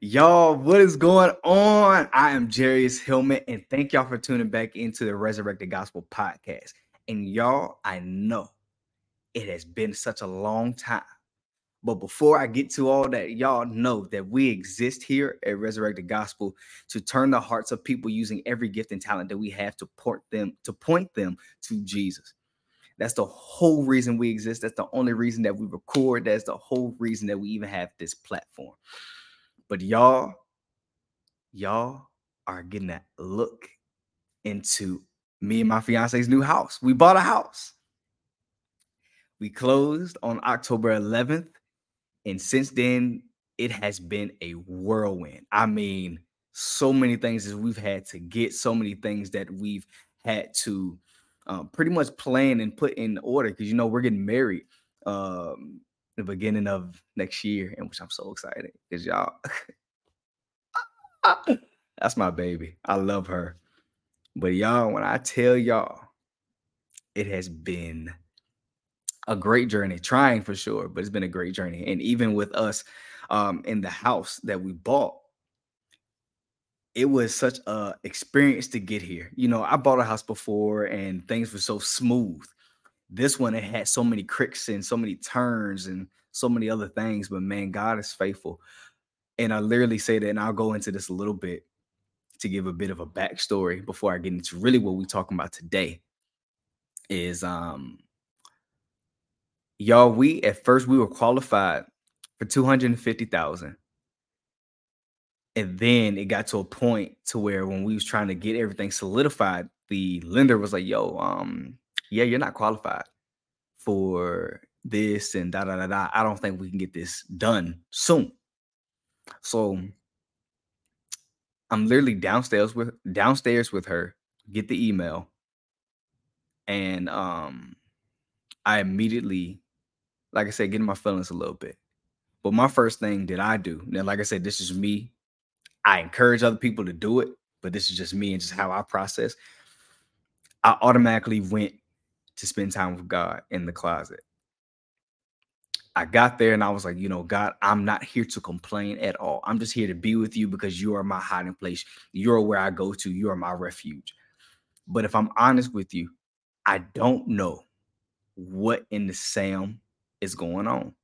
Y'all, what is going on? I am Jarius Hillman, and thank y'all for tuning back into the Resurrected Gospel podcast. And y'all, I know it has been such a long time. But before I get to all that, y'all know that we exist here at Resurrected Gospel to turn the hearts of people using every gift and talent that we have to point them to point them to Jesus. That's the whole reason we exist. That's the only reason that we record. That's the whole reason that we even have this platform. But y'all, y'all are getting a look into me and my fiance's new house. We bought a house. We closed on October 11th. And since then, it has been a whirlwind. I mean, so many things that we've had to get, so many things that we've had to um, pretty much plan and put in order because you know we're getting married um, the beginning of next year, and which I'm so excited because y'all, that's my baby. I love her. But y'all, when I tell y'all, it has been a great journey, trying for sure, but it's been a great journey. And even with us um, in the house that we bought, it was such a experience to get here. You know, I bought a house before and things were so smooth this one it had so many cricks and so many turns and so many other things but man god is faithful. And i literally say that and i'll go into this a little bit to give a bit of a backstory before i get into really what we're talking about today is um y'all we at first we were qualified for 250000 and then it got to a point to where when we was trying to get everything solidified the lender was like yo um yeah, you're not qualified for this and da da da da. I don't think we can get this done soon. So I'm literally downstairs with downstairs with her, get the email, and um I immediately, like I said, get in my feelings a little bit. But my first thing that I do, now, like I said, this is me. I encourage other people to do it, but this is just me and just how I process. I automatically went to spend time with God in the closet. I got there and I was like, you know, God, I'm not here to complain at all. I'm just here to be with you because you are my hiding place. You're where I go to. You are my refuge. But if I'm honest with you, I don't know what in the Sam is going on.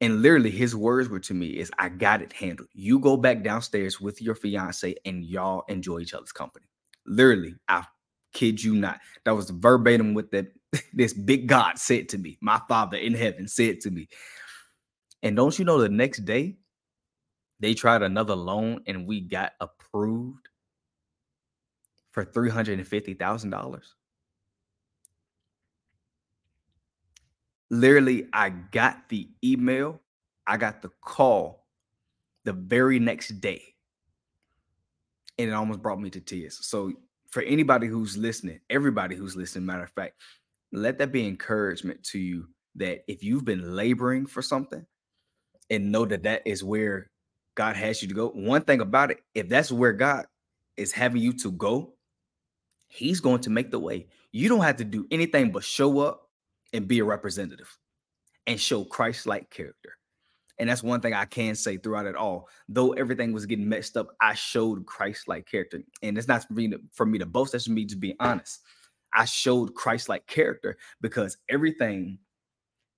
And literally, his words were to me is, I got it handled. You go back downstairs with your fiance and y'all enjoy each other's company. Literally, I kid you not. That was verbatim what that this big God said to me. My father in heaven said to me. And don't you know the next day they tried another loan and we got approved for $350,000. Literally, I got the email, I got the call the very next day. And it almost brought me to tears. So for anybody who's listening, everybody who's listening, matter of fact, let that be encouragement to you that if you've been laboring for something and know that that is where God has you to go. One thing about it, if that's where God is having you to go, He's going to make the way. You don't have to do anything but show up and be a representative and show Christ like character. And that's one thing I can say throughout it all. Though everything was getting messed up, I showed Christ-like character. And it's not for me to, for me to boast, that's for me to be honest. I showed Christ-like character because everything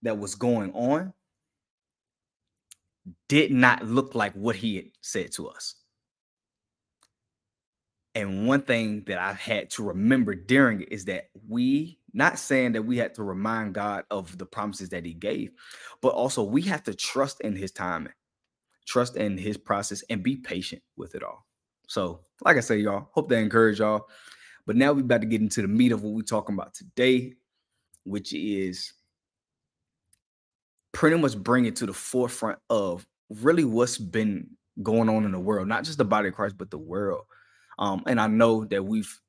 that was going on did not look like what he had said to us. And one thing that I had to remember during it is that we, not saying that we had to remind God of the promises that He gave, but also we have to trust in His timing, trust in His process, and be patient with it all. So, like I say, y'all, hope that encourage y'all. But now we're about to get into the meat of what we're talking about today, which is pretty much bring it to the forefront of really what's been going on in the world, not just the body of Christ, but the world um, and I know that we've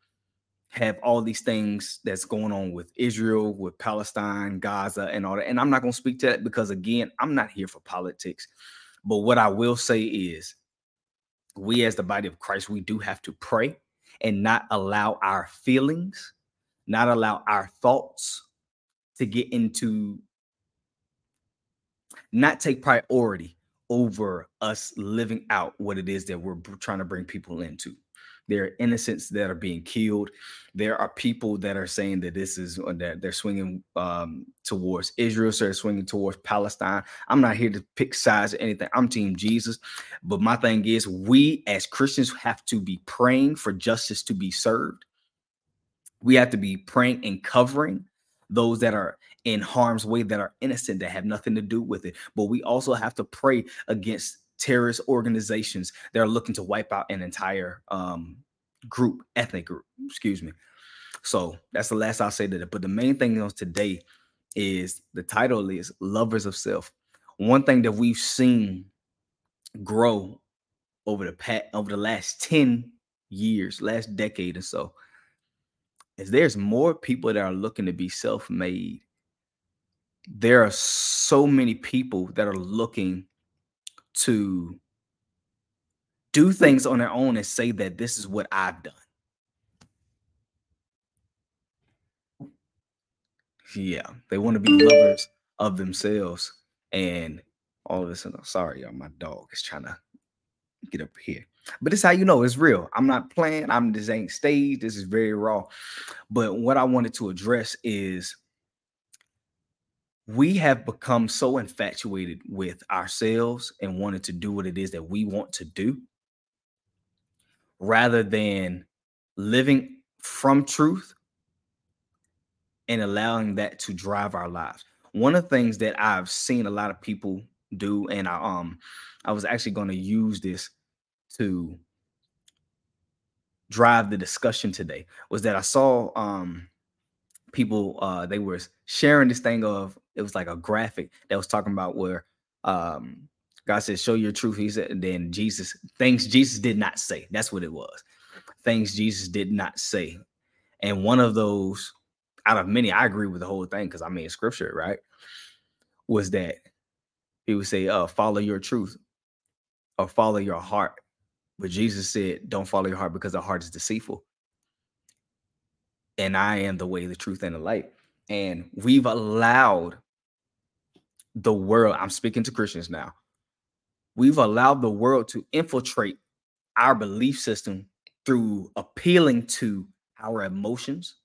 have all these things that's going on with Israel, with Palestine, Gaza, and all that. And I'm not going to speak to that because, again, I'm not here for politics. But what I will say is, we as the body of Christ, we do have to pray and not allow our feelings, not allow our thoughts to get into, not take priority over us living out what it is that we're trying to bring people into. There are innocents that are being killed. There are people that are saying that this is uh, that they're swinging um, towards Israel, so they're swinging towards Palestine. I'm not here to pick sides or anything. I'm Team Jesus, but my thing is, we as Christians have to be praying for justice to be served. We have to be praying and covering those that are in harm's way that are innocent that have nothing to do with it. But we also have to pray against terrorist organizations that are looking to wipe out an entire um, group, ethnic group, excuse me. So that's the last I'll say to that. But the main thing of today is the title is Lovers of Self. One thing that we've seen grow over the past over the last 10 years, last decade or so, is there's more people that are looking to be self-made. There are so many people that are looking to do things on their own and say that this is what I've done. Yeah, they want to be lovers of themselves and all of a sudden, Sorry, y'all, my dog is trying to get up here. But it's how you know it's real. I'm not playing. I'm this ain't staged. This is very raw. But what I wanted to address is we have become so infatuated with ourselves and wanted to do what it is that we want to do rather than living from truth and allowing that to drive our lives. One of the things that I've seen a lot of people do, and I um I was actually going to use this to drive the discussion today, was that I saw um people uh they were sharing this thing of it was like a graphic that was talking about where um God said, Show your truth. He said, and then Jesus, things Jesus did not say. That's what it was. Things Jesus did not say. And one of those, out of many, I agree with the whole thing because I mean scripture, right? Was that he would say, uh, follow your truth or follow your heart. But Jesus said, Don't follow your heart because the heart is deceitful and I am the way, the truth, and the light. And we've allowed the world, I'm speaking to Christians now, we've allowed the world to infiltrate our belief system through appealing to our emotions,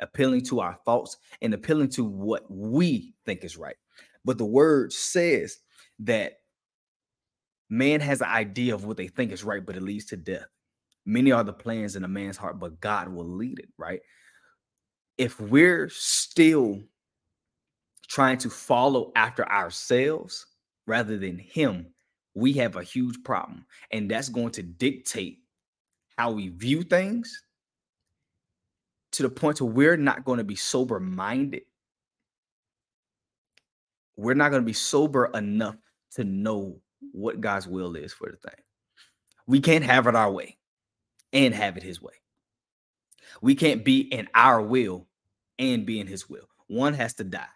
appealing to our thoughts, and appealing to what we think is right. But the word says that man has an idea of what they think is right, but it leads to death. Many are the plans in a man's heart, but God will lead it, right? if we're still trying to follow after ourselves rather than him, we have a huge problem. And that's going to dictate how we view things to the point where we're not going to be sober minded. We're not going to be sober enough to know what God's will is for the thing. We can't have it our way and have it his way. We can't be in our will and be in his will. One has to die.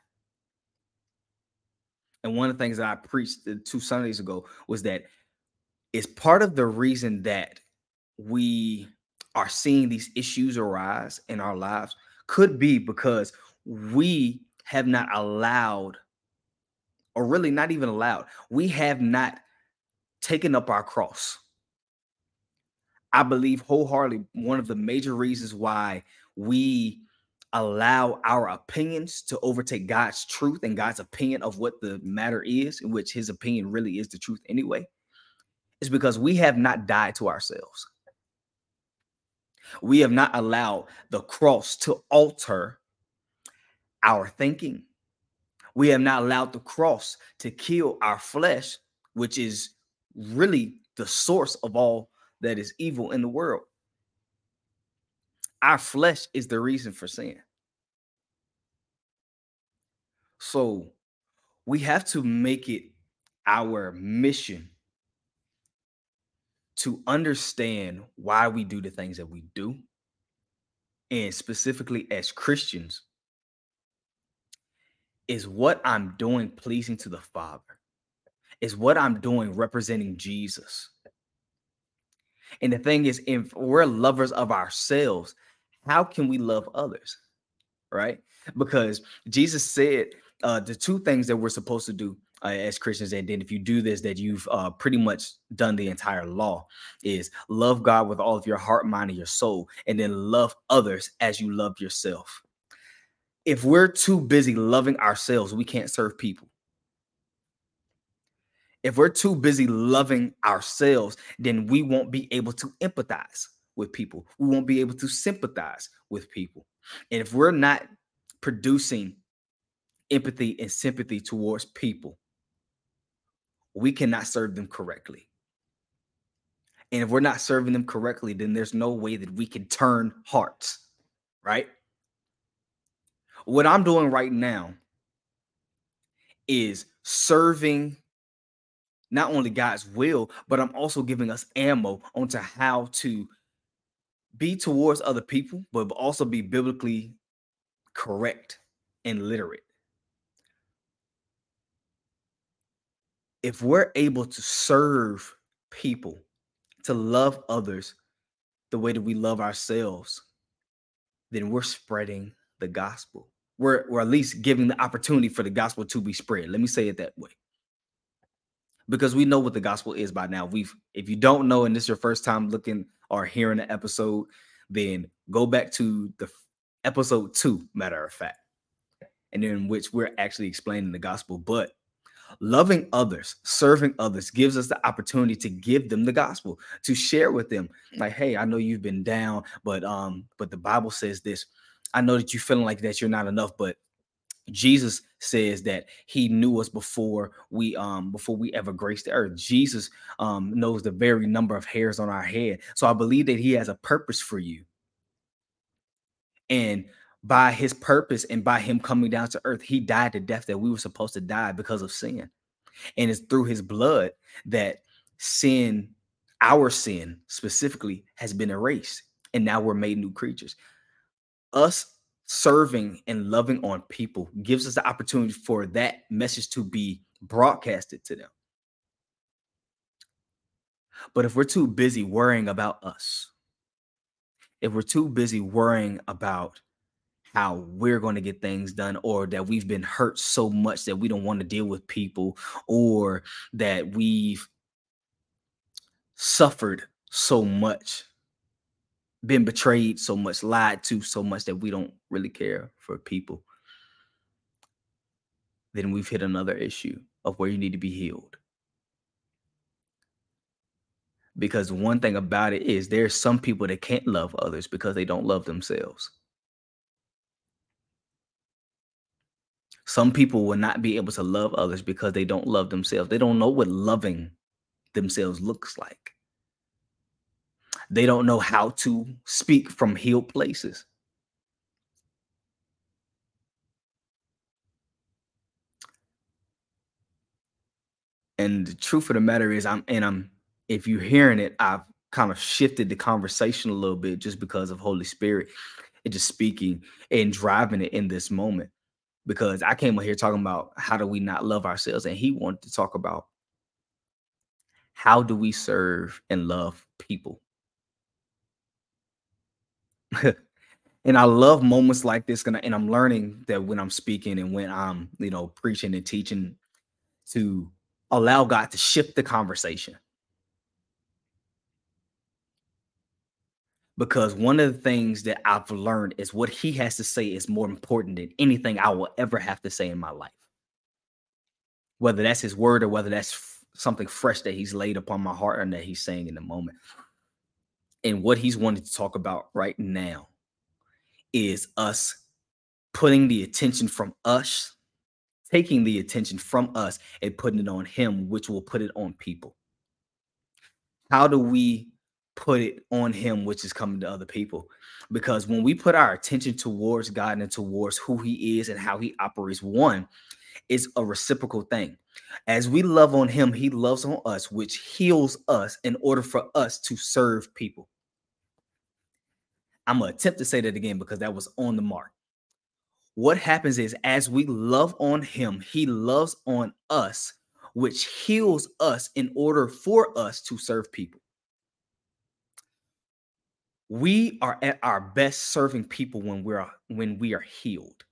And one of the things that I preached uh, two Sundays ago was that it's part of the reason that we are seeing these issues arise in our lives could be because we have not allowed, or really not even allowed, we have not taken up our cross. I believe wholeheartedly one of the major reasons why we allow our opinions to overtake God's truth and God's opinion of what the matter is, in which his opinion really is the truth anyway, is because we have not died to ourselves. We have not allowed the cross to alter our thinking. We have not allowed the cross to kill our flesh, which is really the source of all that is evil in the world. Our flesh is the reason for sin. So we have to make it our mission to understand why we do the things that we do. And specifically as Christians, is what I'm doing pleasing to the Father? Is what I'm doing representing Jesus? And the thing is, if we're lovers of ourselves, how can we love others? Right? Because Jesus said uh, the two things that we're supposed to do uh, as Christians, and then if you do this, that you've uh, pretty much done the entire law is love God with all of your heart, mind, and your soul, and then love others as you love yourself. If we're too busy loving ourselves, we can't serve people. If we're too busy loving ourselves, then we won't be able to empathize with people. We won't be able to sympathize with people. And if we're not producing empathy and sympathy towards people, we cannot serve them correctly. And if we're not serving them correctly, then there's no way that we can turn hearts, right? What I'm doing right now is serving not only God's will, but I'm also giving us ammo onto how to be towards other people, but also be biblically correct and literate. If we're able to serve people, to love others the way that we love ourselves, then we're spreading the gospel. We're, we're at least giving the opportunity for the gospel to be spread. Let me say it that way because we know what the gospel is by now. We've if you don't know and this is your first time looking or hearing the episode, then go back to the episode two, matter of fact, and in which we're actually explaining the gospel. But loving others, serving others gives us the opportunity to give them the gospel, to share with them. Like, hey, I know you've been down, but um, but the Bible says this. I know that you're feeling like that you're not enough, but Jesus says that he knew us before we um before we ever graced the earth. Jesus um knows the very number of hairs on our head. So I believe that he has a purpose for you. And by his purpose and by him coming down to earth, he died the death that we were supposed to die because of sin. And it's through his blood that sin, our sin specifically, has been erased. And now we're made new creatures. Us serving and loving on people gives us the opportunity for that message to be broadcasted to them. But if we're too busy worrying about us, if we're too busy worrying about how we're going to get things done, or that we've been hurt so much that we don't want to deal with people, or that we've suffered so much been betrayed so much, lied to so much that we don't really care for people, then we've hit another issue of where you need to be healed. Because one thing about it is there's some people that can't love others because they don't love themselves. Some people will not be able to love others because they don't love themselves. They don't know what loving themselves looks like. They don't know how to speak from healed places. And the truth of the matter is, I'm and I'm if you're hearing it, I've kind of shifted the conversation a little bit just because of Holy Spirit and just speaking and driving it in this moment. Because I came up here talking about how do we not love ourselves, and he wanted to talk about how do we serve and love people. And I love moments like this. And, I, and I'm learning that when I'm speaking and when I'm, you know, preaching and teaching to allow God to shift the conversation. Because one of the things that I've learned is what he has to say is more important than anything I will ever have to say in my life. Whether that's his word or whether that's f- something fresh that he's laid upon my heart and that he's saying in the moment and what he's wanting to talk about right now is us putting the attention from us, taking the attention from us and putting it on him, which will put it on people. How do we put it on him, which is coming to other people? Because when we put our attention towards God and towards who he is and how he operates, one, is a reciprocal thing. As we love on him, he loves on us, which heals us in order for us to serve people. I'm going to attempt to say that again because that was on the mark. What happens is, as we love on him, he loves on us, which heals us in order for us to serve people. We are at our best serving people when we're when we are healed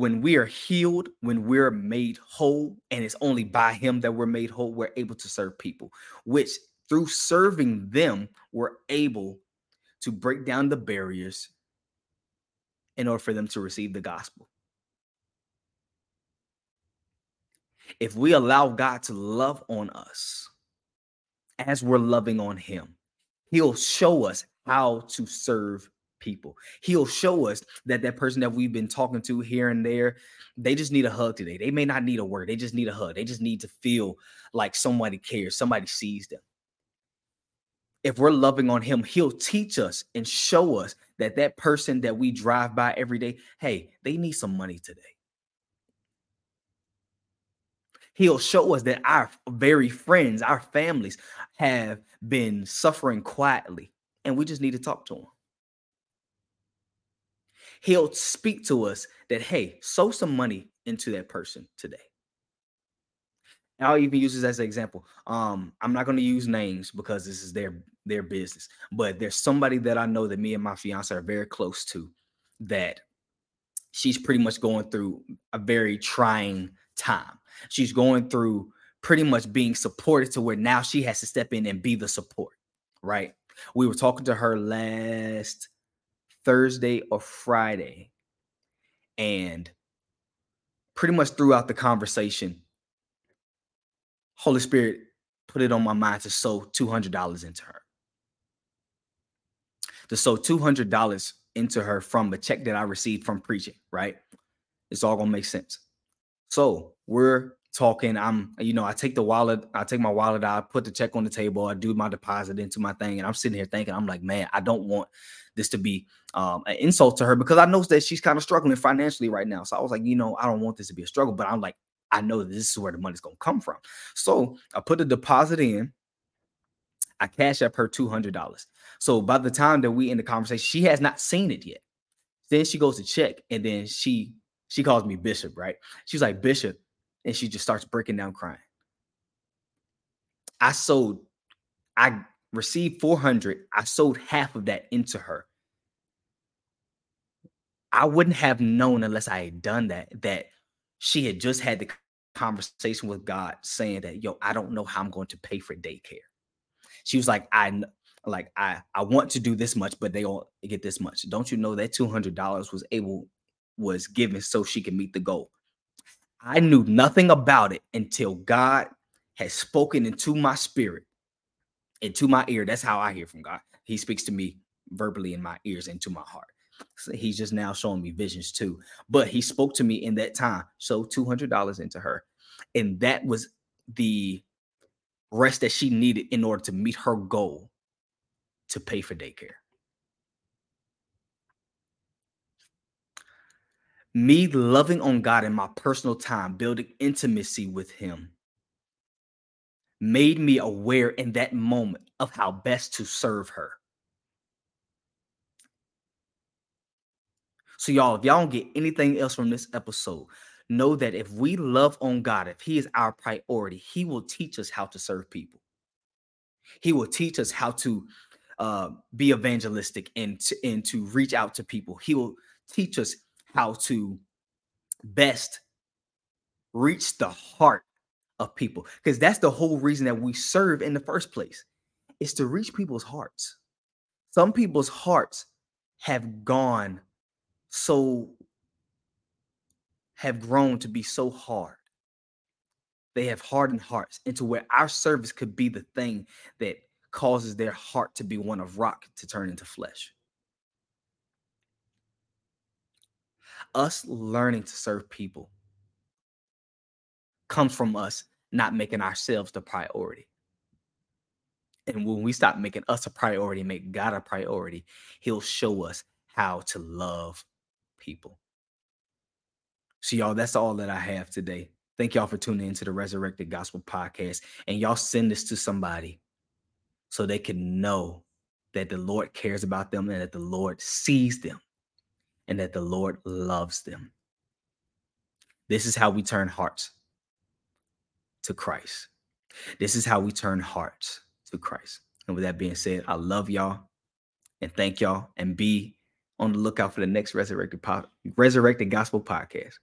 when we are healed, when we're made whole, and it's only by Him that we're made whole, we're able to serve people, which through serving them, we're able to break down the barriers in order for them to receive the gospel. If we allow God to love on us as we're loving on Him, He'll show us how to serve people. He'll show us that that person that we've been talking to here and there, they just need a hug today. They may not need a word. They just need a hug. They just need to feel like somebody cares, somebody sees them if we're loving on him, he'll teach us and show us that that person that we drive by every day, hey, they need some money today. He'll show us that our very friends, our families have been suffering quietly, and we just need to talk to them. He'll speak to us that, hey, sow some money into that person today. I'll even use this as an example. Um, I'm not going to use names because this is their their business, but there's somebody that I know that me and my fiance are very close to that she's pretty much going through a very trying time. She's going through pretty much being supported to where now she has to step in and be the support, right? We were talking to her last Thursday or Friday, and pretty much throughout the conversation, Holy Spirit put it on my mind to sow $200 into her. To sow $200 into her from a check that I received from preaching, right? It's all gonna make sense. So we're talking. I'm, you know, I take the wallet, I take my wallet out, I put the check on the table, I do my deposit into my thing, and I'm sitting here thinking, I'm like, man, I don't want this to be um, an insult to her because I know that she's kind of struggling financially right now. So I was like, you know, I don't want this to be a struggle, but I'm like, I know this is where the money's gonna come from. So I put the deposit in. I cash up her two hundred dollars. So by the time that we in the conversation, she has not seen it yet. Then she goes to check, and then she she calls me Bishop, right? She's like Bishop, and she just starts breaking down crying. I sold, I received 400. I sold half of that into her. I wouldn't have known unless I had done that, that she had just had the conversation with God saying that, yo, I don't know how I'm going to pay for daycare. She was like, I like I I want to do this much, but they all get this much. Don't you know that two hundred dollars was able was given so she can meet the goal? I knew nothing about it until God had spoken into my spirit, into my ear. That's how I hear from God. He speaks to me verbally in my ears, into my heart. So he's just now showing me visions too. But he spoke to me in that time, sow $200 into her. And that was the rest that she needed in order to meet her goal to pay for daycare. Me loving on God in my personal time, building intimacy with Him, made me aware in that moment of how best to serve her. So, y'all, if y'all don't get anything else from this episode, know that if we love on God, if He is our priority, He will teach us how to serve people. He will teach us how to uh, be evangelistic and to, and to reach out to people. He will teach us how to best reach the heart of people because that's the whole reason that we serve in the first place is to reach people's hearts. Some people's hearts have gone so have grown to be so hard. They have hardened hearts into where our service could be the thing that causes their heart to be one of rock to turn into flesh. Us learning to serve people comes from us not making ourselves the priority. And when we stop making us a priority, make God a priority, He'll show us how to love people. So, y'all, that's all that I have today. Thank y'all for tuning into the Resurrected Gospel Podcast. And y'all send this to somebody so they can know that the Lord cares about them and that the Lord sees them and that the Lord loves them. This is how we turn hearts to Christ. This is how we turn hearts to Christ. And with that being said, I love y'all and thank y'all and be on the lookout for the next resurrected po- resurrected gospel podcast.